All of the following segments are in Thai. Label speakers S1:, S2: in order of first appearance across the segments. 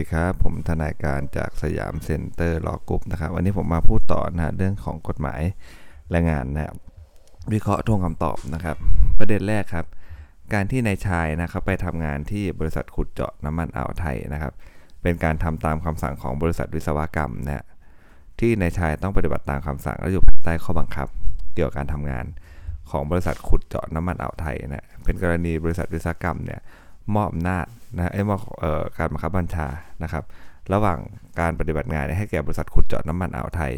S1: ดีครับ ผมทนายการจากสยามเซ็นเตอร์ Law Group นะครับ วันนี้ผมมาพูดต่อนะฮะเรื่องของกฎหมายแรงงานนะครับ วิเคราะห์ธงคำตอบนะครับ ประเด็นแรกครับ การที่นายชายนะครับไปทำงานที่บริษัทขุดเจาะน้ำมันอ่าวไทยนะครับ เป็นการทำตามคำสั่งของบริษัทวิศวกรรมนะฮะที่นายชายต้องปฏิบัติตามคำสั่งและอยู่ภายใต้ข้อบังคับ เกี่ยวกับการทำงานของบริษัทขุดเจาะน้ำมันอ่าวไทยนะเป็นกรณีบริษัทวิศวกรรมเนี่ยมอบอำนาจ นะไอ้มอบเอ่อการบังคับบัญชานะครับ ระหว่างการปฏิบัติงานให้แก่บริษัทขุดเจาะน้ำมันอ่าวไทย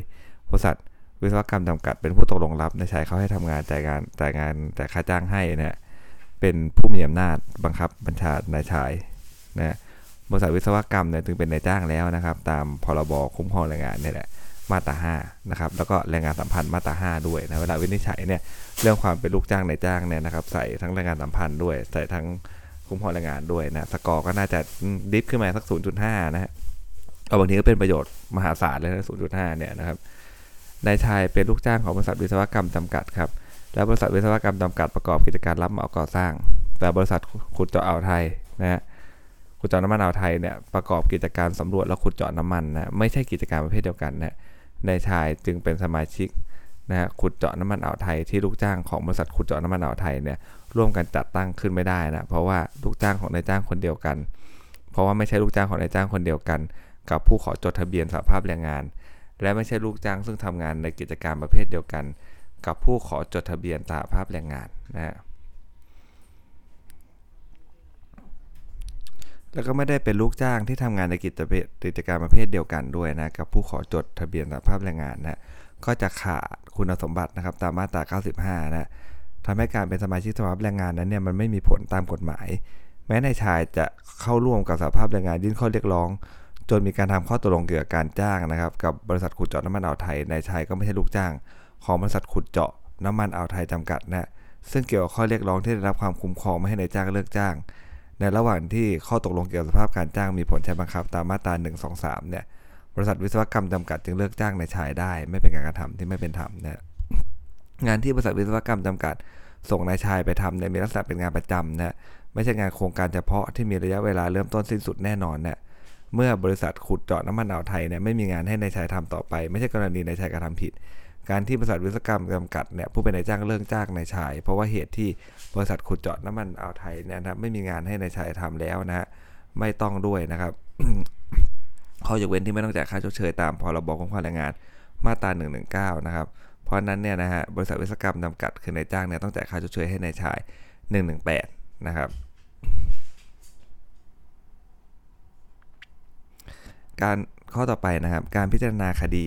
S1: บริษัทวิศวกรรมจำกัดเป็นผู้ตกลงรับในายชายเขาให้ทำงานจ่ายงานจ่ายงานจ่ายค่าจ้างให้นี่ยเป็นผู้มีอำนาจบังคับบัญชานายชายนะบริษัทวิศวกรรมเนี่ยถึงเป็นนายจ้างแล้วนะครับ ตามพรบคุ้มครองแรงงานเนี่ยแหละมาตรา5นะครับแล้วก็แรงงานสัมพันธ์มาตรา5ด้วยนะเวลาวินิจฉัยเนี่ยเรื่องความเป็นลูกจ้างนายจ้างเนี่ยนะครับ ใส่ทั้งแรงงานสัมพันธ์ด้วย ใส่ทั้ง คุ้มครองแรงงานด้วยนะสกอร์ก็น่าจะดิฟขึ้นมาสัก 0.5 นะฮะเอาบางทีก็เป็นประโยชน์มหาศาลเลยนะ 0.5 เนี่ยนะครับนายชายเป็นลูกจ้างของบริษัทวิศวกรรมจำกัดครับ แล้วบริษัทวิศวกรรมจำกัดประกอบกิจการรับเหมาก่อสร้าง แต่บริษัทขุดเจาะอ่าวไทยนะฮะขุดเจาะน้ำมันอ่าวไทยเนี่ยประกอบกิจการสำรวจและขุดเจาะน้ำมันนะไม่ใช่กิจการประเภทเดียวกันนะนายชายจึงเป็นสมาชิก นะฮะขุดเจาะน้ำมันอ่าวไทยที่ลูกจ้างของบริษัทขุดเจาะน้ำมันอ่าวไทยเนี่ยร่วมกันจัดตั้งขึ้นไม่ได้นะเพราะว่าลูกจ้างของนายจ้างคนเดียวกัน เพราะว่าไม่ใช่ลูกจ้างของนายจ้างคนเดียวกัน กับผู้ขอจดทะเบียนสหภาพแรงงาน และไม่ใช่ลูกจ้างซึ่งทำงานในกิจการประเภทเดียวกัน กับผู้ขอจดทะเบียนสหภาพแรงงานนะฮะแล้วก็ไม่ได้เป็นลูกจ้างที่ทำงานในกิจกิจการประเภทเดียวกันด้วยนะกับผู้ขอจดทะเบียนสหภาพแรงงานนะ ก็จะขาดคุณสมบัตินะครับตามมาตรา 95 นะทำให้การเป็นสมาชิกสภาพแรงงานนั้นเนี่ยมันไม่มีผลตามกฎหมาย แม้นายชายจะเข้าร่วมกับสหภาพแรงงานยื่นข้อเรียกร้อง จนมีการทำข้อตกลงเกี่ยวกับการจ้างนะครับ กับบริษัทขุดเจาะน้ำมันอ่าวไทยนายชายก็ไม่ใช่ลูกจ้าง ของบริษัทขุดเจาะน้ำมันอ่าวไทยจำกัดนะซึ่งเกี่ยวกับข้อเรียกร้องที่ได้รับความคุ้มครองไม่ให้นายจ้างเลิกจ้าง ในระหว่างที่ข้อตกลงเกี่ยวกับสภาพการจ้างมีผลใช้บังคับตามมาตรา1 2 3 เนี่ย บริษัทวิศวกรรมจำกัดจึงเลิกจ้างนายชายได้ ไม่เป็นการกระทำที่ไม่เป็นธรรมนะงานที่บริษัทวิศวกรรมจำกัด ส่งนายชายไปทำในมีลักษณะเป็นงานประจำนะไม่ใช่งานโครงการเฉพาะที่มีระยะเวลาเริ่มต้นสิ้นสุดแน่นอนนะเมื่อบริษัทขุดเจาะน้ำมันอ่าวไทยเนี่ยไม่มีงานให้นายชายทำต่อไป ไม่ใช่กรณีนายชายกระทำผิด การที่บริษัทวิศวกรรมจำกัดเนี่ยผู้เป็นนายจ้างเลิกจ้างนายชาย เพราะว่าเหตุที่บริษัทขุดเจาะน้ำมันอ่าวไทยเนี่ยนะไม่มีงานให้นายชายทำแล้วนะฮะไม่ต้องด้วยนะครับ ข้อยกเว้นที่ไม่ต้องจ่ายค่าชดเชยตามพรบคุ้มครองแรงงานมาตรา 119 นะครับ เพราะนั้นเนี่ยนะฮะบริษัทวิศวกรรมจำกัดคือนายจ้างเนี่ยต้องจ่ายค่าชดเชยให้นายชาย 118 นะครับ การข้อต่อไปนะครับ การพิจารณาคดี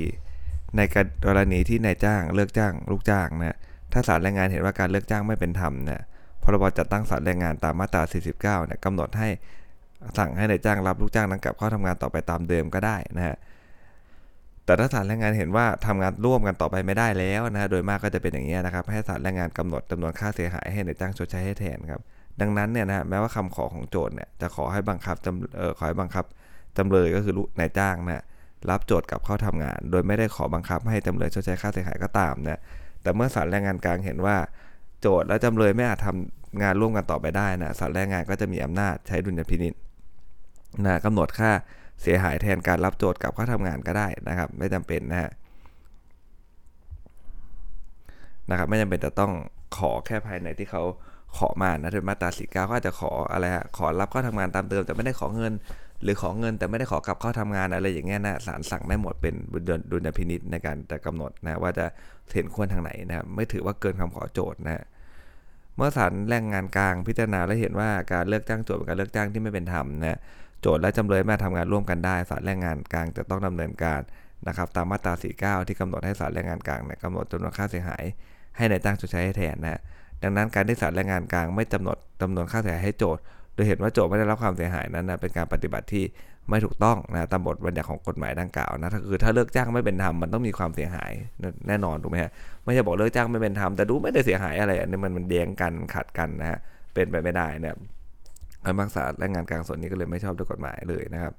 S1: ในกรณีที่นายจ้างเลิกจ้าง ลูกจ้างนะถ้าศาลแรงงานเห็นว่าการเลิกจ้างไม่เป็นธรรมเนะพรบจัดตั้งศาลแรงงานตามมาตรา 49 เนี่ยกำหนดให้ สั่งให้นายจ้างรับลูกจ้างนั้นกลับเข้าทำงานต่อไปตามเดิมก็ได้นะฮะแต่ถ้าศาลแรงงานเห็นว่าทำงานร่วมกันต่อไปไม่ได้แล้วนะโดยมากก็จะเป็นอย่างนี้นะครับ ให้ศาลแรงงานกำหนดจำนวนค่าเสียหายให้นายจ้างชดใช้ให้แทนครับ ดังนั้นเนี่ยนะฮะแม้ว่าคำขอของโจทย์เนี่ยจะขอให้บังคับจำเออขอให้บังคับจำเลยก็คือนายจ้างนะรับโจทย์กลับเข้าทำงาน โดยไม่ได้ขอบังคับให้จำเลยชดใช้ค่าเสียหายก็ตามนะแต่เมื่อศาลแรงงานกลางเห็นว่า โจทย์และจำเลยไม่อาจทำงานร่วมกันต่อไปได้นะศาลแรงงานก็จะมีอำนาจใช้ดุลยพินิจ นะกำหนดค่าเสียหายแทนการรับโจทย์กับเข้าทำงานก็ได้นะครับ ไม่จำเป็นนะฮะนะครับไม่จำเป็นจะต้องขอแค่ภายในที่เขาขอมานะโดยมาตราสี่เก้าก็อาจจะขออะไรฮะขอรับเข้าทำงานตามเดิมแต่ไม่ได้ขอเงิน หรือขอเงินแต่ไม่ได้ขอกลับเข้าทำงานอะไรอย่างเงี้ยนะศาลสั่งได้หมดเป็นดุลยพินิจในการจะกำหนดนะว่าจะเห็นควรทางไหนนะครับไม่ถือว่าเกินคำขอโจทย์นะเมื่อศาลแรงงานกลางพิจารณาและเห็นว่าการเลิกจ้างโจทย์เป็นการเลิกจ้างที่ไม่เป็นธรรมนะ โจทย์และจำเลยมาทำงานร่วมกันได้ศาลแรงงานกลางจะต้องดำเนินการนะครับตามมาตรา 49 ที่กำหนดให้ศาลแรงงานกลางเนี่ยกำหนดจำนวนค่าเสียหาย ให้นายจ้างชดใช้ให้แทนนะดังนั้นการที่ศาลแรงงานกลางไม่กำหนดจำนวนค่าเสียหายให้โจทย์ โดยเห็นว่าโจทย์ไม่ได้รับความเสียหายนั้นนะเป็นการปฏิบัติที่ไม่ถูกต้องนะตามบทบัญญัติของกฎหมายดังกล่าวนะคือถ้าเลิกจ้างไม่เป็นธรรมมันต้องมีความเสียหายแน่นอนถูกไหมฮะไม่ใช่บอกเลิกจ้างไม่เป็นธรรมแต่ดูไม่ได้เสียหายอะไรอันนี้มันมันแย้งกันขัดกันนะฮะเป็นไปไม่ได้นะคำ พิพากษาแรงงานกลางส่วนนี้ก็เลยไม่ชอบด้วยกฎหมายเลยนะครับ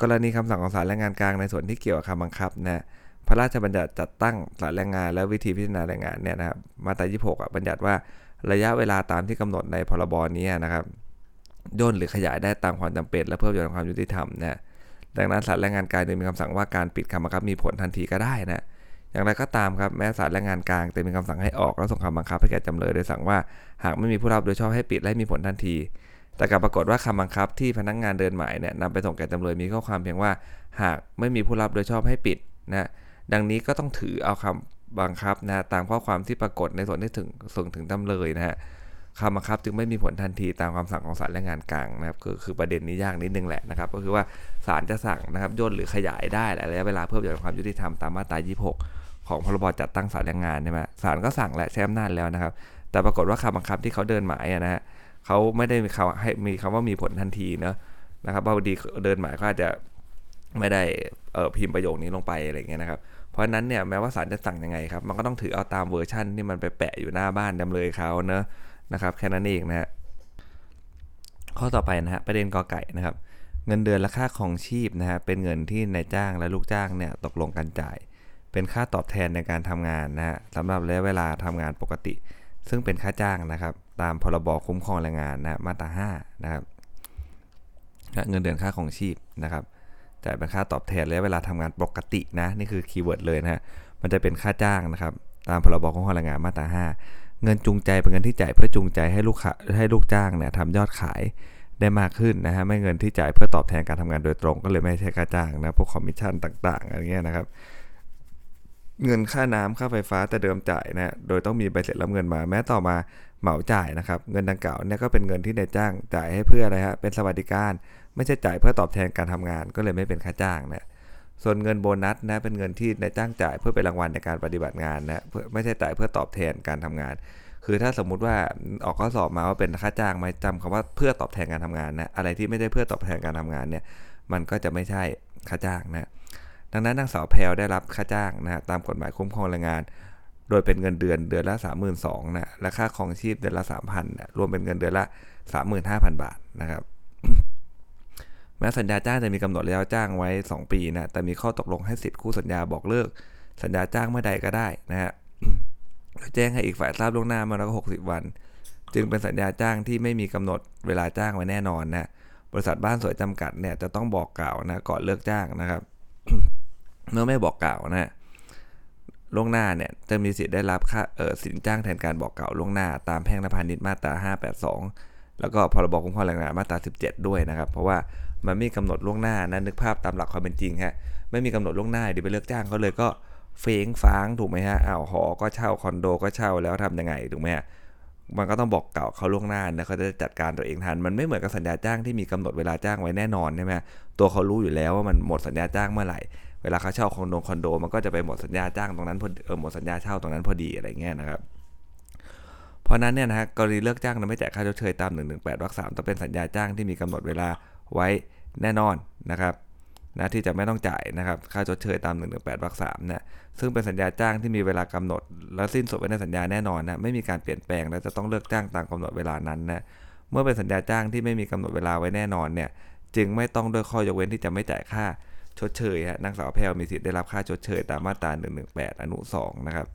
S1: กรณีคำสั่งของศาลแรงงานกลางในส่วนที่เกี่ยวกับคำบังคับนะพระราชบัญญัติจัดตั้งศาลแรงงานและวิธีพิจารณาแรงงานเนี่ยนะครับมาตรา26อะบัญญัติว่าระยะเวลาตามที่กำหนดในพรบนี้นะครับย่นหรือขยายได้ตามความจำเป็น และเพื่อประโยชน์ความยุติธรรมนะดังนั้นศาลแรงงานกลางจึงมีคำสั่งว่าการปิดคำบังคับมีผลทันทีก็ได้นะอย่างไรก็ตามครับแม้ศาลแรงงานกลางจะมีคำสั่งให้ออกแล้วส่งคำบังคับให้แก่จำเลยโดยสั่งว่าหากไม่มีผู้รับโดยชอบให้ปิดและมีผลทันที แต่กลับปรากฏว่าคำบังคับที่พนักงงานเดินหมายเนี่ยนำไปส่งแก่จำเลยมีข้อความเพียงว่า หากไม่มีผู้รับโดยชอบให้ปิดนะดังนี้ก็ต้องถือเอาคำบังคับนะตามข้อความที่ปรากฏในส่วนที่ถึงส่งถึงจำเลยนะฮะคำบังคับจึงไม่มีผลทันทีตามคำสั่งของศาลแรงงานกลางนะครับคือคือประเด็นนี้ยากนิดนึงแหละนะครับ ก็คือว่าศาลจะสั่งนะครับย่นหรือขยายได้ระยะเวลาเพื่อประโยชน์ความยุติธรรมตามมาตรา 26 ของพรบจัดตั้งศาลแรงงานใช่ไหมศาลก็สั่งและใช้อำนาจแล้วนะครับ แต่ปรากฏว่าคำบังคับที่เขาเดินหมายนะฮะ เขาไม่ได้มีคำให้มีคำว่ามีผลทันทีเนะนะครับบางทีเดินหมายก็อาจจะไม่ได้เพิมพ์ประโยคนี้ลงไปอะไรเงี้ยนะครับ เพราะฉะนั้นเนี่ยแม้ว่าศาลจะสั่งยังไงครับ มันก็ต้องถือเอาตามเวอร์ชั่นที่มันไปแปะอยู่หน้าบ้านจำเลยเขาเนาะนะครับ แค่นั้นเองนะฮะข้อต่อไปนะฮะประเด็นกอไก่นะครับ เงินเดือนและค่าครองชีพนะฮะเป็นเงินที่นายจ้างและลูกจ้างเนี่ยตกลงกันจ่าย เป็นค่าตอบแทนในการทำงานนะฮะสำหรับระยะเวลาทำงานปกติ ซึ่งเป็นค่าจ้างนะครับ ตามพรบคุ้มครองแรงงานนะมาตรา5นะครับเงินเดือนค่าครองชีพนะครับจ่ายเป็นค่าตอบแทนระยะเวลาทำงานปกตินะนี่คือ keyword เลยนะฮะมันจะเป็นค่าจ้างนะครับ ตามพรบคุ้มครองแรงงานมาตรา5 เงินจูงใจเป็นเงินที่จ่ายเพื่อจูงใจให้ลูกค้าให้ลูกจ้างเนี่ยทำยอดขายได้มากขึ้นนะฮะไม่เงินที่จ่ายเพื่อตอบแทนการทำงานโดยตรง ก็เลยไม่ใช่ค่าจ้างนะพวกคอมมิชชั่นต่าง ๆอะไรเงี้ยนะครับ เงินค่าน้ำค่าไฟฟ้าแต่เดิมจ่ายนะโดยต้องมีใบเสร็จรับเงินมา แม้ต่อมา เหมาจ่ายนะครับ เงินดังกล่าวเนี่ยก็เป็นเงินที่นายจ้างจ่ายให้เพื่ออะไรฮะเป็นสวัสดิการ ไม่ใช่จ่ายเพื่อตอบแทนการทำงาน ก็เลยไม่เป็นค่าจ้างนะส่วนเงินโบนัสนะเป็นเงินที่นายจ้างจ่ายเพื่อเป็นรางวัลในการปฏิบัติงานนะไม่ใช่จ่ายเพื่อตอบแทนการทำงาน คือถ้าสมมุติว่าออกข้อสอบมาว่าเป็นค่าจ้างไหมจำคำว่าเพื่อตอบแทนการทำงานนะอะไรที่ไม่ได้เพื่อตอบแทนการทำงานเนี่ยมันก็จะไม่ใช่ค่าจ้างนะดังนั้นนางสาวแพลวได้รับค่าจ้างนะตามกฎหมายคุ้มครองแรงงาน โดยเป็นเงินเดือนเดือนละ 3 2 0 0 0นะและค่าครองชีพเดือนละ 3,000นะรวมเป็นเงินเดือนละ 35,000 บาทนะครับแม้สัญญาจ้างจะมีกำหนดระยะจ้างไว้ 2 ปีนะแต่มีข้อตกลงให้สิทธิ์คู่สัญญาบอกเลิก สัญญาจ้างเมื่อใดก็ได้นะฮะแจ้งให้อีกฝ่ายทราบล่วงหน้ามาแล้วก็60วัน จึงเป็นสัญญาจ้างที่ไม่มีกำหนดเวลาจ้างไว้แน่นอนนะบริษัทบ้านสวยจำกัดเนี่ยจะต้องบอกกล่าวนะก่อนเลิกจ้างนะครับ เมื่อไม่บอกกล่าวนะ ล่วงหน้าเนี่ยจะมีสิทธิ์ได้รับค่าเออสินจ้างแทนการบอกกล่าวล่วงหน้า ตามแพ่งนพาณิชย์มาตรา 582 แล้วก็พรบคุ้มครองแรงงานมาตรา 17 ด้วยนะครับ เพราะว่ามันไมีกำหนดล่วงหน้านะนึกภาพตามหลักความเป็นจริงฮะไม่มีกำหนดล่วงหน้าเดี๋ยวไปเลิกจ้างเขาเลยก็เฟ้งฟ้างถูกไหมฮะอ้าวหอก็เช่าคอนโดก็เช่าแล้วทํำยังไงถูกไหมฮะมันก็ต้องบอกเก่าเขาล่วงหน้านะเขาจะจัดการตัวเองทัน มันไม่เหมือนกับสัญญาจ้างที่มีกำหนดเวลาจ้างไว้แน่นอนใช่ไหมตัวเขารู้อยู่แล้วว่ามันหมดสัญญาจ้างเมื่อไหร่ เวลาเขาเช่าคอนโดคอนโด มันก็จะไปหมดสัญญาจ้างตรงนั้นพอเออหมดสัญญาเช่าตรงนั้นพอดีอะไรเงี้ยนะครับเพราะนั้นเนี่ยนะฮะกรณีเลิกจ้างโดยไม่จ่ายค่าชดเชยตาม 118วรรคสามต้องเป็นสัญญาจ้างที่มีกำหนดเวลาไว้แน่นอนนะครับนะที่จะไม่ต้องจ่ายนะครับค่าชดเชยตาม 118วรรคสามนะซึ่งเป็นสัญญาจ้างที่มีเวลากำหนด และสิ้นสุดไว้ในสัญญาแน่นอนนะไม่มีการเปลี่ยนแปลงและจะต้องเลิกจ้างตามกำหนดเวลานั้นนะเมื่อเป็นสัญญาจ้างที่ไม่มีกำหนดเวลาไว้แน่นอนเนี่ยจึงไม่ต้องด้วยข้อยกเว้นที่จะไม่จ่ายค่า ชดเชยฮะนางสาวแพลมีสิทธิ์ได้รับค่าชดเชยตามมาตรา 118 อนุ 2 นะครับ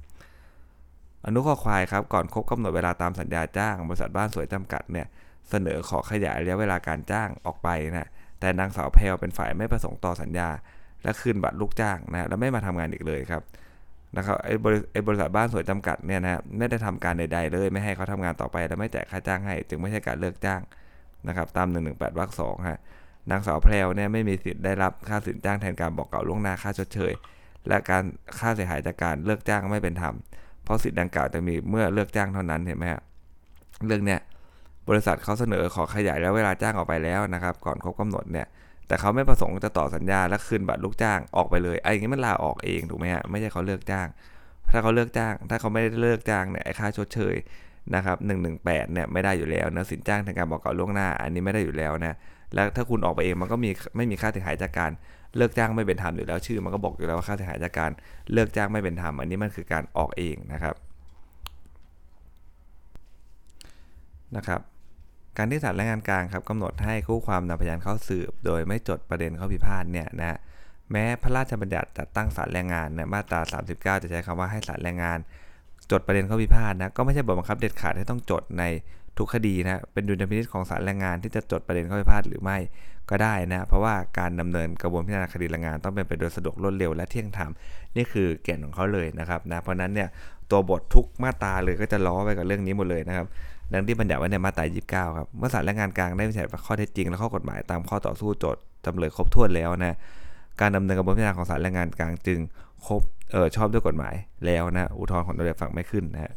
S1: อนุข้อควายครับ ก่อนครบกำหนดเวลาตามสัญญาจ้าง บริษัทบ้านสวยจำกัดเนี่ยเสนอขอขยายระยะเวลาการจ้างออกไปนะแต่นางสาวแพลเป็นฝ่ายไม่ประสงค์ต่อสัญญา และคืนบัตรลูกจ้างนะแล้วไม่มาทำงานอีกเลยครับนะครับไอ้บริไอ้บริษัทบ้านสวยจำกัดเนี่ยนะไม่ได้ทำการใดๆเลย ไม่ให้เขาทำงานต่อไปและไม่แจ่ายค่าจ้างให้ จึงไม่ใช่การเลิกจ้างนะครับตาม118วรรคสองฮะ นางสาวแพรวเนี่ยไม่มีสิทธิ์ได้รับค่าสินจ้างแทนการบอกกล่าวล่วงหน้าค่าชดเชย และการค่าเสียหายจากการเลิกจ้างไม่เป็นธรรม เพราะสิทธิ์ดังกล่าวจะมีเมื่อเลิกจ้างเท่านั้นเห็นไหมฮะเรื่องเนี้ยบริษัทเขาเสนอขอขยายแล้วเวลาจ้างออกไปแล้วนะครับ ก่อนครบกำหนดเนี่ย แต่เขาไม่ประสงค์จะต่อสัญญาและคืนบัตรลูกจ้างออกไปเลยไอ้นี้มันลาออกเองถูกไหมฮะไม่ใช่เขาเลิกจ้าง ถ้าเขาเลิกจ้าง ถ้าเขาไม่ได้เลิกจ้างเนี่ยไอ้ค่าชดเชยนะครับหนึ่งหนึ่งแปดเนี่ยไม่ได้อยู่แล้วนะสินจ้างทางการบอกกล่าวล่วงหน้า อันนี้ไม่ได้อยู่แล้วนะ แล้วถ้าคุณออกไปเองมันก็มีไม่มีค่าเสียหายจากการเลิกจ้างไม่เป็นธรรมอยู่แล้วชื่อ มันก็บอกอยู่แล้วว่าค่าเสียหายจากการเลิกจ้างไม่เป็นธรรมอันนี้มันคือการออกเองนะครับนะครับ การที่ศาลแรงงานกลางครับกำหนดให้คู่ความนำพยานเข้าสืบ โดยไม่จดประเด็นข้อพิพาทเนี่ยนะแม้พระราชบัญญัติจัดตั้งศาลแรงงานเนี่ยมาตรา 39 จะใช้คำว่าให้ศาลแรงงาน จดประเด็นข้อพิพาทนะก็ไม่ใช่บทบังคับเด็ดขาดให้ต้องจดใน ทุกคดีนะเป็นดุลยพินิจของศาลแรงงานที่จะจดประเด็นข้อพิพาทหรือไม่ก็ได้นะเพราะว่าการดำเนินกระบวนพิจารณาคดีแรงงานต้องเป็นไปโดยสะดวกรวดเร็วและเที่ยงธรรมนี่คือเก่นของเขาเลยนะครับนะเพราะนั้นเนี่ยตัวบททุกมาตราเลยก็จะล้อไปกับเรื่องนี้หมดเลยนะครับดังที่บัญญัติไว้ในมาตรา 29 ครับเมื่อศาลแรงงานกลางได้วิจัยข้อเท็จจริงและข้อกฎหมายตามข้อต่อสู้โจทย์จำเลยครบถ้วนแล้วนะการดำเนินกระบวนพิจารณาของศาลแรงงานกลางจึงครบเออชอบด้วยกฎหมายแล้วนะอุทธรณ์ของตำรวจฝั่งไม่ขึ้นนะ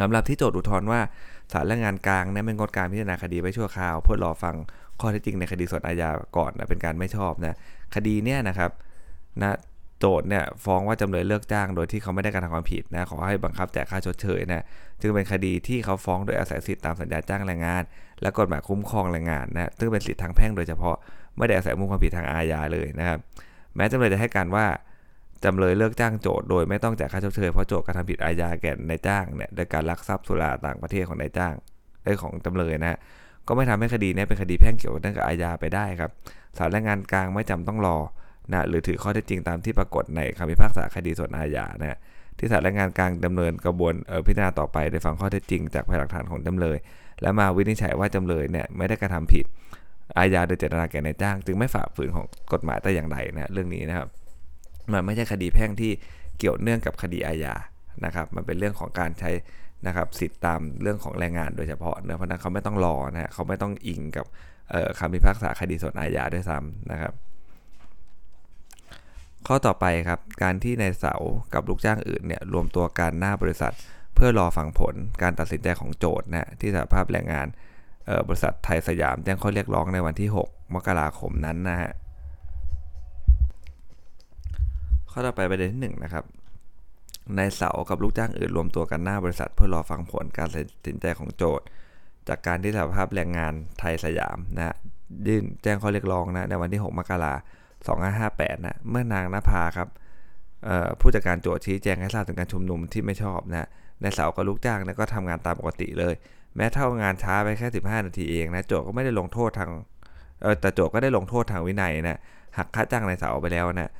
S1: สำหรับที่โจทย์อุทธรณ์ว่า ศาลแรงงานกลางเนี่ยเป็นงดการพิจารณาคดีไว้ชั่วคราว เพื่อรอฟังข้อเท็จจริงในคดีส่วนอาญาก่อนนะเป็นการไม่ชอบนะคดีเนี่ยนะครับนะโจทย์เนี่ยฟ้องว่าจำเลยเลิกจ้างโดยที่เขาไม่ได้กระทำความผิดนะขอให้บังคับแจกค่าชดเชยนะจึงเป็นคดีที่เขาฟ้องโดยอาศัยสิทธิตามสัญญาจ้างแรงงาน และกฎหมายคุ้มครองแรงงานนะซึ่งเป็นสิทธิทางแพ่งโดยเฉพาะไม่ได้อาศัยมุมความผิดทางอาญาเลยนะครับแม้จำเลยจะให้การว่า จำเลยเลิกจ้างโจทย์โดยไม่ต้องจ่ายค่าชดเชยเพราะโจทย์กระทำผิดอาญาแก่นายจ้างเนี่ยโดยการลักทรัพย์สุราต่างประเทศของนายจ้างได้ของจำเลยนะฮะก็ไม่ทำให้คดีนี้เป็นคดีแพ่งเกี่ยวกับเรื่องอาญาไปได้ครับศาลแรงงานกลางไม่จำต้องรอนะหรือถือข้อเท็จจริงตามที่ปรากฏในคำพิพากษาคดีส่วนอาญานะที่ศาลแรงงานกลางดำเนินกระบวนพิจารณาต่อไปโดยฟังข้อเท็จจริงจากพยานหลักฐานของจำเลย และมาวินิจฉัยว่าจำเลยเนี่ยไม่ได้กระทำผิดอาญาโดยเจตนาแก่นายจ้าง จึงไม่ฝ่าฝืนของกฎหมายแต่อย่างใดนะเรื่องนี้นะครับ มันไม่ใช่คดีแพ่งที่เกี่ยวเนื่องกับคดีอาญานะครับมันเป็นเรื่องของการใช้นะครับสิทธิตามเรื่องของแรงงานโดยเฉพาะเนะเพราะนั้นเขาไม่ต้องรอนะฮะเขาไม่ต้องอิงกับคำพิพากษาคดีส่วนอาญาด้วยซ้ำนะครับ ข้อต่อไปครับการที่ในเสากับลูกจ้างอื่นเนี่ยรวมตัวกันหน้าบริษัท เพื่อรอฟังผลการตัดสินใจของโจทย์นะที่สหภาพแรงงานบริษัทไทยสยามแจ้งข้อเรียกร้องในวันที่ 6 มกราคมนั้นนะฮะ ข้อต่อไปประเด็นที่1นะครับนายเสากับลูกจ้างอื่นรวมตัวกันหน้าบริษัทเพื่อรอฟังผลการตัดสินใจของโจทย์ จากการที่สหภาพแรงงานไทยสยามนะยื่นแจ้งข้อเรียกร้องนะในวันที่ 6 มกราคม 2558 นะเมื่อนางนภาครับผู้จัดการโจทย์ชี้แจงให้ทราบถึงการชุมนุมที่ไม่ชอบนะนายเสากับลูกจ้างนะก็ทำงานตามปกติเลย แม้เท่างานช้าไปแค่ 15 นาทีเองนะโจทย์ก็ไม่ได้ลงโทษทางแต่โจทย์ก็ได้ลงโทษทางวินัยนะหักค่าจ้างนายเสาไปแล้วนะ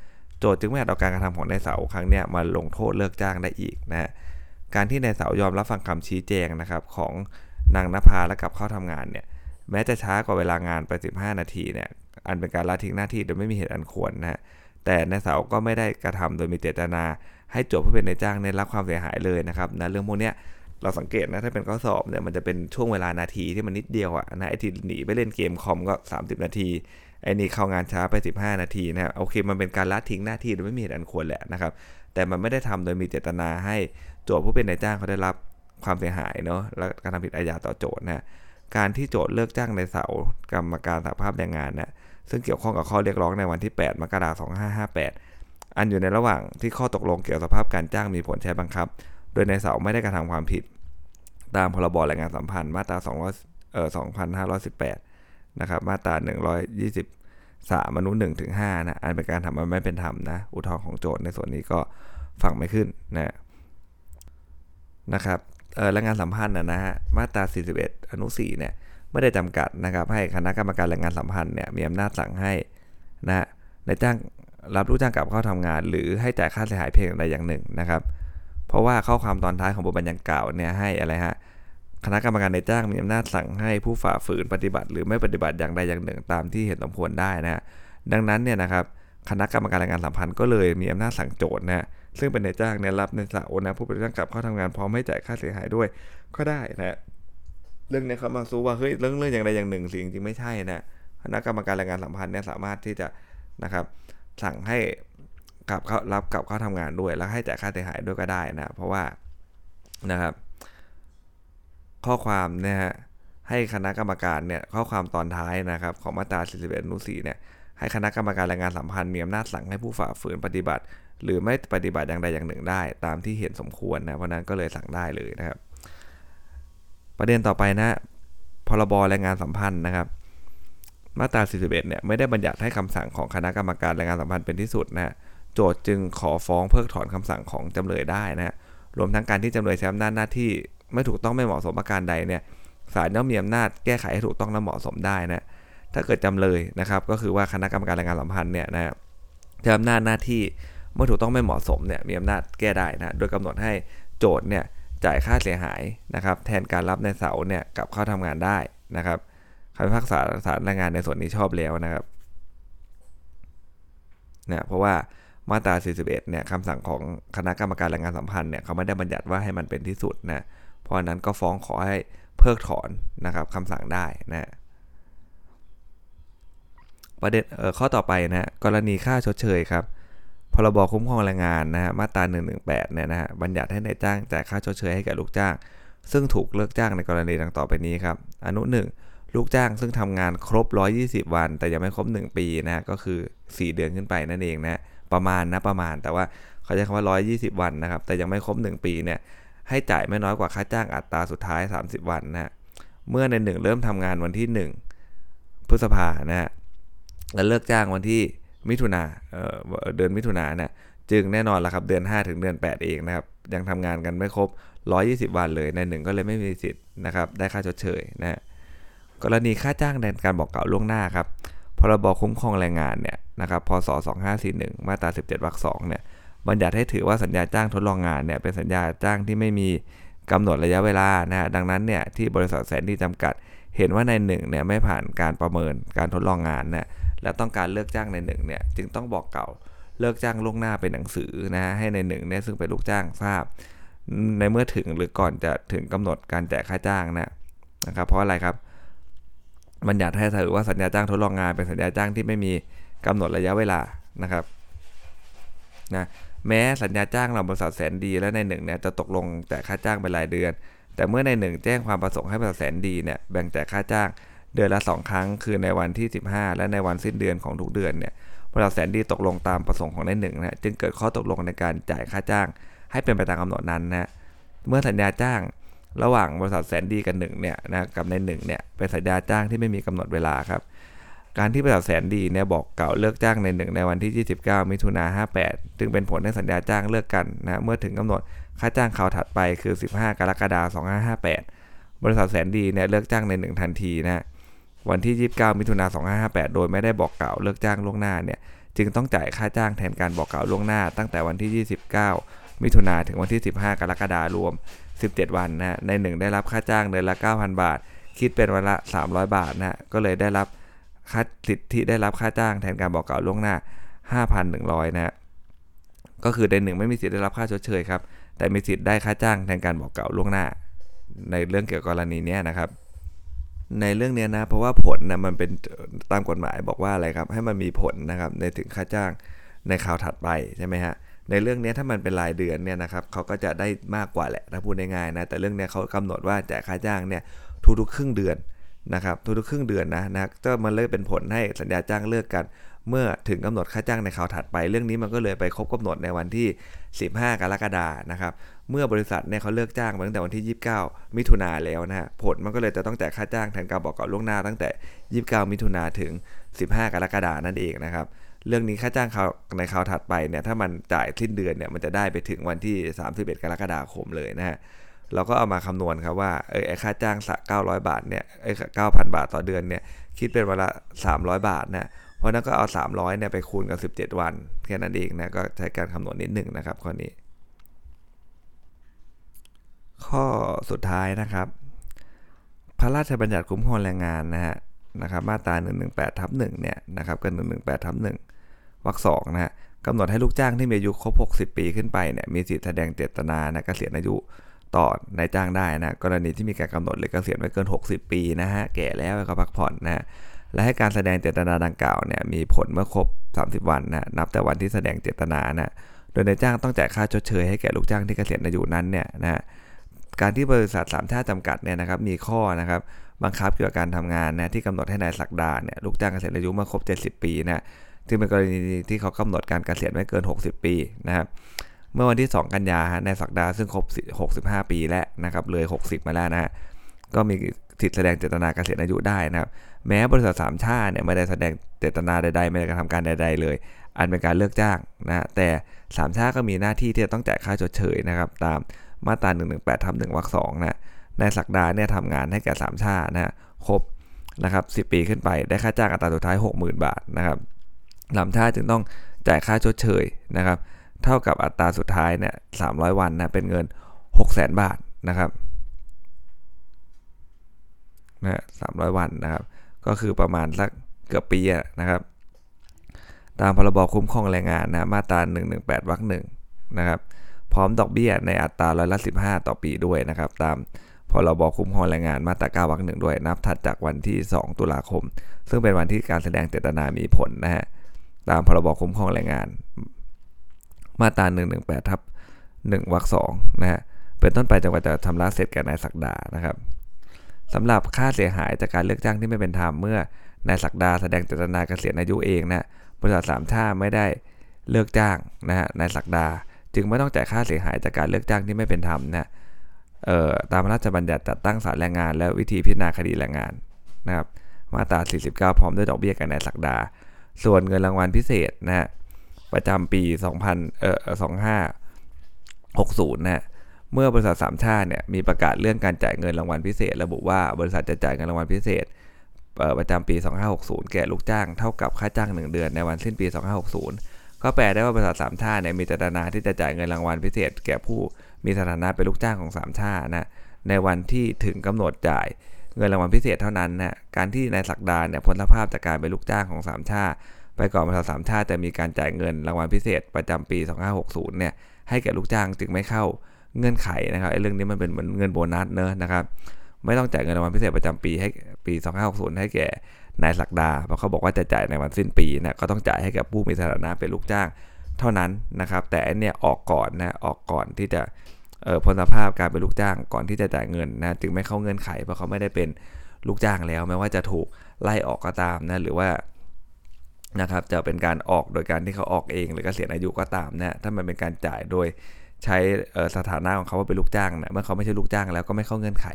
S1: จทย์จึงไม่อาจเอาการกระทำของนายเสาครั้งนี้มาลงโทษเลิกจ้างได้อีกนะการที่นายเสายอมรับฟังคำชี้แจงนะครับของนางนภาและกลับเข้าทำงานเนี่ยแม้จะช้ากว่าเวลางานไป 15 นาทีเนี่ยอันเป็นการละทิ้งหน้าที่โดยไม่มีเหตุอันควรนะแต่นายเสาก็ไม่ได้กระทำโดยมีเจตนา ให้โจทย์ผู้เป็นนายจ้างได้รับความเสียหายเลยนะครับนะเรื่องพวกนี้เราสังเกตนะถ้าเป็นข้อสอบเนี่ยมันจะเป็นช่วงเวลานาทีที่มันนิดเดียวอะนะไอที่หนีไปเล่นเกมคอมก็ 30 นาที ไอ้นี่เข้างานช้าไป 15 นาทีนะครับโอเค มันเป็นการละทิ้งหน้าที่โดยไม่มีเหตุอันควรแหละนะครับ แต่มันไม่ได้ทำโดยมีเจตนาให้โจทย์ผู้เป็นนายจ้างเขาได้รับความเสียหายเนาะและการทำผิดอาญาต่อโจทย์นะการที่โจทย์เลิกจ้างในเสากรรมการสหภาพแรงงานนะซึ่งเกี่ยวข้องกับข้อเรียกร้องในวันที่ 8 มกราคม 2558 อันอยู่ในระหว่างที่ข้อตกลงเกี่ยวกับสภาพการจ้างมีผลใช้บังคับ โดยในเสาไม่ได้กระทำความผิด ตามพรบแรงงานสัมพันธ์มาตรา200เอ่อ2518 นะครับมาตรา 120สามมนุษย์หนึ่งถึงห้านะอันเป็นการทำมันไม่เป็นธรรมนะอุทธรณ์ของโจทย์ในส่วนนี้ก็ฟังไม่ขึ้นนะนะครับเออแรงงานสัมพันธ์นะฮะมาตรา 41 อนุ4เนี่ยไม่ได้จำกัดนะครับให้คณะกรรมการแรงงานสัมพันธ์เนี่ยมีอำนาจสั่งให้นะในจ้างรับรู้จ้างกลับเข้าทำงาน หรือให้จ่ายค่าเสียหายเพียงใดอย่างหนึ่งนะครับ เพราะว่าข้อความตอนท้ายของบทบัญญัติกล่าวเนี่ยให้อะไรฮะ คณะกรรมการในจ้างมีอำนาจสั่งให้ผู้ฝ่าฝืนปฏิบัติ หรือไม่ปฏิบัติอย่างใดอย่างหนึ่งตามที่เห็นสมควรได้นะดังนั้นเนี่ยนะครับคณะกรรมการแรงงานสัมพันธ์ก็เลยมีอำนาจสั่งโจทย์นะซึ่งเป็นในจ้างเนี่ยรับในสาวนะผู้เป็นจ้างกลับเข้าทำงานพร้อมไม่จ่ายค่าเสียหายด้วยก็ได้นะเรื่องนี้เขามาสู้ว่าเฮ้ยเรื่องเรื่องอย่างใดอย่างหนึ่งสิจริงๆไม่ใช่นะคณะกรรมการแรงงานสัมพันธ์เนี่ยสามารถที่จะนะครับสั่งให้กลับเข้ารับกลับเข้าทำงานด้วย แล้วให้จ่ายค่าเสียหายด้วยก็ได้นะเพราะว่านะครับ ข้อความเนี่ยฮะให้คณะกรรมการเนี่ยข้อความตอนท้ายนะครับของมาตรา 41อนุ4เนี่ยให้คณะกรรมการแรงงานสัมพันธ์มีอำนาจสั่งให้ผู้ฝ่าฝืนปฏิบัติ หรือไม่ปฏิบัติอย่างใดอย่างหนึ่งได้ ตามที่เห็นสมควรนะเพราะนั้นก็เลยสั่งได้เลยนะครับ ประเด็นต่อไปนะพรบแรงงานสัมพันธ์นะครับ มาตรา 41 เนี่ยไม่ได้บัญญัติให้คำสั่งของคณะกรรมการแรงงานสัมพันธ์เป็นที่สุดนะโจทย์จึงขอฟ้องเพิกถอนคำสั่งของจำเลยได้นะรวมทั้งการที่จำเลยใช้อำนาจหน้าที่ ไม่ถูกต้องไม่เหมาะสมประการใดเนี่ยศาลย่อมมีอำนาจแก้ไขให้ถูกต้องและเหมาะสมได้นะถ้าเกิดจำเลยนะครับ ก็คือว่าคณะกรรมการแรงงานสัมพันธ์เนี่ยนะใช้อำนาจหน้าที่เมื่อถูกต้องไม่เหมาะสมเนี่ยมีอำนาจแก้ได้นะโดยกำหนดให้โจทย์เนี่ยจ่ายค่าเสียหายนะครับแทนการรับในเสาเนี่ยกลับเข้าทำงานได้นะครับคำพิพากษาศาลแรงงานในส่วนนี้ชอบแล้วนะครับเนี่ยเพราะว่ามาตรา 41 เนี่ยคำสั่งของคณะกรรมการแรงงานสัมพันธ์เนี่ยเขาไม่ได้บัญญัติว่าให้มันเป็นที่สุดนะ เพราะนั้นก็ฟ้องขอให้เพิกถอนนะครับคำสั่งได้นะประเด็นข้อต่อไปนะกรณีค่าชดเชยครับพรบคุ้มครองแรงงานนะฮะมาตรา118เนี่ยนะฮะบัญญัติให้นายจ้างจ่ายค่าชดเชยให้แก่ลูกจ้าง ซึ่งถูกเลิกจ้างในกรณีดังต่อไปนี้ครับ อนุ 1 ลูกจ้างซึ่งทำงานครบ 120 วัน แต่ยังไม่ครบ 1 ปีนะก็คือ 4 เดือนขึ้นไปนั่นเองนะประมาณนะประมาณแต่ว่าเขาใช้คำว่า 120 วันนะครับแต่ยังไม่ครบ 1 ปีเนี่ย ให้จ่ายไม่น้อยกว่าค่าจ้างอัตราสุดท้าย 30 วันนะเมื่อในหนึ่งเริ่มทำงานวันที่ 1 พฤษภานะฮะและเลิกจ้างวันที่มิถุนาเดือนมิถุนานะจึงแน่นอนละครับเดือน 5 ถึงเดือน 8 เองนะครับ ยังทำงานกันไม่ครบ 120 วันเลยในหนึ่งก็เลยไม่มีสิทธิ์นะครับได้ค่าชดเชยนะกรณีค่าจ้างในการบอกกล่าวล่วงหน้าครับพรบคุ้มครองแรงงานเนี่ยนะครับพศ2541 มาตรา 17วรรค2เนี่ย บัญญัติให้ถือว่าสัญญาจ้างทดลองงานเนี่ยเป็นสัญญาจ้างที่ไม่มีกำหนดระยะเวลานะฮะดังนั้นเนี่ยที่บริษัทแสนดีจำกัด เห็นว่าในหนึ่งเนี่ยไม่ผ่านการประเมินการทดลองงานเนี่ยและต้องการเลิกจ้างในหนึ่งเนี่ยจึงต้องบอกเก่าเลิกจ้างล่วงหน้าเป็นหนังสือนะฮะให้ในหนึ่งเนี่ยซึ่งเป็นลูกจ้างทราบ ในเมื่อถึงหรือก่อนจะถึงกำหนดการแจกค่าจ้างนะนะครับเพราะอะไรครับบัญญัติให้ถือว่าสัญญาจ้างทดลองงานเป็นสัญญาจ้างที่ไม่มีกำหนดระยะเวลานะครับนะ แม้สัญญาจ้างเราบริษัทแสนดีและในหนึ่งเนี่ยจะตกลงแจกค่าจ้างเป็นรายเดือน แต่เมื่อในหนึ่งแจ้งความประสงค์ให้บริษัทแสนดีเนี่ยแบ่งแจกค่าจ้างเดือนละ 2 ครั้ง คือในวันที่ 15 และในวันสิ้นเดือนของทุกเดือนเนี่ยบริษัทแสนดีตกลงตามประสงค์ของในหนึ่งนะจึงเกิดข้อตกลงในการจ่ายค่าจ้าง ให้เป็นไปตามกำหนดนั้นนะเมื่อสัญญาจ้างระหว่างบริษัทแสนดีกับหนึ่งเนี่ยนะกับในหนึ่งเนี่ยเป็นสัญญาจ้างที่ไม่มีกำหนดเวลาครับ การที่บริษัทแสนดีเนี่ยบอกเก่าเลิกจ้างในหนึ่งในวันที่ 29 มิถุนา58 จึงเป็นผลให้สัญญาจ้างเลิกกันนะเมื่อถึงกำหนดค่าจ้างคราวถัดไปคือ 15 กรกฎาคม 2558 บริษัทแสนดีเนี่ยเลิกจ้างในหนึ่งทันทีนะวันที่ 29 มิถุนา2558 โดยไม่ได้บอกกล่าวเลิกจ้างล่วงหน้าเนี่ยจึงต้องจ่ายค่าจ้างแทนการบอกกล่าวล่วงหน้า ตั้งแต่วันที่ 29 มิถุนาถึงวันที่ 15 กรกฎาคมรวม 17 วันนะในหนึ่งได้รับค่าจ้างเดือนละ 9,000 บาท คิดเป็นวันละ 300 บาทนะก็เลยได้รับ ค่าสิทธิได้รับค่าจ้างแทนการบอกกล่าวล่วงหน้า 5,100 นะก็คือในหนึ่งไม่มีสิทธิ์ได้รับค่าชดเชยครับ แต่มีสิทธิ์ได้ค่าจ้างแทนการบอกกล่าวล่วงหน้า ในเรื่องเกี่ยวกับกรณีนี้นะครับ ในเรื่องนี้นะ เพราะว่าผลนะมันเป็นตามกฎหมายบอกว่าอะไรครับ ให้มันมีผลนะครับในถึงค่าจ้างในคราวถัดไปใช่ไหมฮะในเรื่องนี้ถ้ามันเป็นรายเดือนเนี่ยนะครับเขาก็จะได้มากกว่าแหละถ้าพูดง่ายๆนะแต่เรื่องนี้เขากำหนดว่าแจกค่าจ้างเนี่ยทุกๆครึ่งเดือน นะครับทุกๆครึ่งเดือนนะนะก็มันเลยเป็นผลให้สัญญาจ้างเลิกกัน เมื่อถึงกำหนดค่าจ้างในคราวถัดไป เรื่องนี้มันก็เลยไปครบกำหนดในวันที่ 15 กรกฎานะครับเมื่อบริษัทเนี่ยเขาเลิกจ้างมาตั้งแต่วันที่ 29 มิถุนาแล้วนะฮะผลมันก็เลยจะต้องจ่ายค่าจ้างแทนการบอกกล่าวล่วงหน้าตั้งแต่ 29 มิถุนาถึง 15 กรกฎานั่นเองนะครับเรื่องนี้ค่าจ้างเขาในคราวถัดไปเนี่ยถ้ามันจ่ายสิ้นเดือนเนี่ยมันจะได้ไปถึงวันที่ 31 กรกฎาคมเลยนะฮะ เราก็เอามาคำนวณครับว่าเออไอค่าจ้างสัก900 บาทเนี่ยไอ้9,000บาทต่อเดือนเนี่ยคิดเป็นเวลา300 บาทนะเพราะนั้นก็เอา 300เนี่ยไปคูณกับ 17 วันแค่นั้นเองนะก็ใช้การคำนวณนิดหนึ่งนะครับข้อนี้ ข้อสุดท้ายนะครับ พระราชบัญญัติคุ้มครองแรงงานนะฮะนะครับมาตรา 118ทับ1เนี่ยนะครับกับ118ทับ1วรรคสองนะฮะกำหนดให้ลูกจ้างที่มีอายุครบ 60 ปีขึ้นไปเนี่ยมีสิทธิแสดงเจตนานะเกษียณอายุ ต่อนายจ้างได้นะกรณีที่มีการกำหนดหรือเกษียณไว้เกิน 60 ปีนะฮะแก่แล้วก็พักผ่อนนะและให้การแสดงเจตนาดังกล่าวเนี่ยมีผลเมื่อครบ 30 วันนะนับแต่วันที่แสดงเจตนานะโดยนายจ้างต้องจ่ายค่าชดเชยให้แก่ลูกจ้างที่เกษียณอายุนั้นเนี่ยนะการที่บริษัทสามชาติจำกัดเนี่ยนะครับมีข้อนะครับบังคับเกี่ยวกับการทำงานนะที่กำหนดให้นายสักดาเนี่ยลูกจ้างเกษียณอายุเมื่อครบ 70 ปีนะจึงเป็นกรณีที่เขากำหนดการเกษียณไม่เกิน 60 ปีนะครับ เมื่อวันที่ 2 กันยาในสักดาซึ่งครบ 65 ปีแล้วนะครับเลย 60 มาแล้วนะฮะก็มีสิทธิแสดงเจตนาเกษียณอายุได้นะครับ แม้บริษัทสามชาติเนี่ยไม่ได้แสดงเจตนาใดๆ ไม่ได้กระทำการใดๆเลย อันเป็นการเลิกจ้างนะแต่สามชาติก็มีหน้าที่ที่จะต้องจ่ายค่าชดเชยนะครับ ตามมาตรา118ทำหนึ่งวรรคสองนะในสักดาเนี่ยทำงานให้แก่สามชาตินะครบนะครับ10ปีขึ้นไปได้ค่าจ้างอัตราสุดท้าย 60,000 บาทนะครับสามชาติจึงต้องจ่ายค่าชดเชยนะครับ เท่ากับอัตราสุดท้ายเนี่ย300วันนะเป็นเงิน 6 0 0 0 0 0บาทนะครับนะสามร้อยวันนะครับ ก็คือประมาณสักเกือบปีนะครับ ตามพรบคุ้มครองแรงงานนะมาตรา 118วรรคหนึ่งนะครับ พร้อมดอกเบี้ยในอัตราร้อยละ15 ต่อปีด้วยนะครับ ตามพรบคุ้มครองแรงงานมาตรา9วรรคหนึ่งด้วย นับถัดจากวันที่ 2 ตุลาคม ซึ่งเป็นวันที่การแสดงเจตนามีผลนะฮะตามพรบคุ้มครองแรงงาน มาตรา118ทับ1วรรคสองนะฮะเป็นต้นไปจนกว่าจะทำละเสร็จแก่นายศักดานะครับสำหรับค่าเสียหายจากการเลือกจ้างที่ไม่เป็นธรรมเมื่อนายศักดาแสดงเจตนาเกษียณอายุเองนะบริษัทสามชาไม่ได้เลือกจ้างนะฮะนายศักดา จึงไม่ต้องจ่ายค่าเสียหายจากการเลือกจ้างที่ไม่เป็นธรรมนะเอ่อตามพระราชบัญญัติจัดตั้งศาลแรงงาน และวิธีพิจารณาคดีแรงงานนะครับมาตรา 49 พร้อมด้วยดอกเบี้ยกับนายศักดา ส่วนเงินรางวัลพิเศษนะฮะ ประจำปี 2000เอ่อ2560นะเมื่อบริษัทสามชาติเนี่ยมีประกาศเรื่องการจ่ายเงินรางวัลพิเศษ ระบุว่าบริษัทจะจ่ายเงินรางวัลพิเศษประจำปี 2560 แก่ลูกจ้างเท่ากับค่าจ้าง 1 เดือนในวันสิ้นปี 2560 ก็แปลได้ว่าบริษัทสามชาติเนี่ยมีเจตนาที่จะจ่ายเงินรางวัลพิเศษ แก่ผู้มีสถานะเป็นลูกจ้างของสามชาตินะในวันที่ถึงกำหนดจ่ายเงินรางวัลพิเศษเท่านั้นนะการที่นายศักดาเนี่ยพ้นสภาพจากการเป็นลูกจ้างของสามชาติ ไปก่อนบริษัทสามชาติจะมีการจ่ายเงินรางวัลพิเศษประจำปี 2560 เนี่ยให้แก่ลูกจ้างจึงไม่เข้าเงื่อนไขนะครับไอ้เรื่องนี้มันเป็นเหมือนเงินโบนัสเนอะนะครับไม่ต้องจ่ายเงินรางวัลพิเศษประจำปีให้ปี 2560 ให้แก่นายศักดาเพราะเขาบอกว่าจะจ่ายในวันสิ้นปีนะก็ต้องจ่ายให้กับผู้มีสถานะเป็นลูกจ้างเท่านั้นนะครับ แต่อันเนี้ยออกก่อนนะออกก่อนที่จะเอ่อพ้นสภาพการเป็นลูกจ้างก่อนที่จะจ่ายเงินนะจึงไม่เข้าเงื่อนไขเพราะเขาไม่ได้เป็นลูกจ้างแล้วแม้ว่าจะถูกไล่ออกก็ตามนะหรือว่า นะครับจะเป็นการออกโดยการที่เขาออกเองหรือเกษียณอายุก็ตามนะถ้ามันเป็นการจ่ายโดยใช้สถานะของเขาว่าเป็นลูกจ้างนะเมื่อเขาไม่ใช่ลูกจ้างแล้วก็ไม่เข้าเงื่อนไข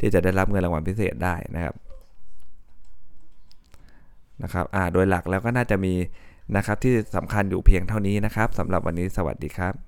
S1: ที่จะได้รับเงินรางวัลพิเศษได้นะครับนะครับอ่าโดยหลักแล้วก็น่าจะมีนะครับที่สำคัญอยู่เพียงเท่านี้นะครับสำหรับวันนี้สวัสดีครับ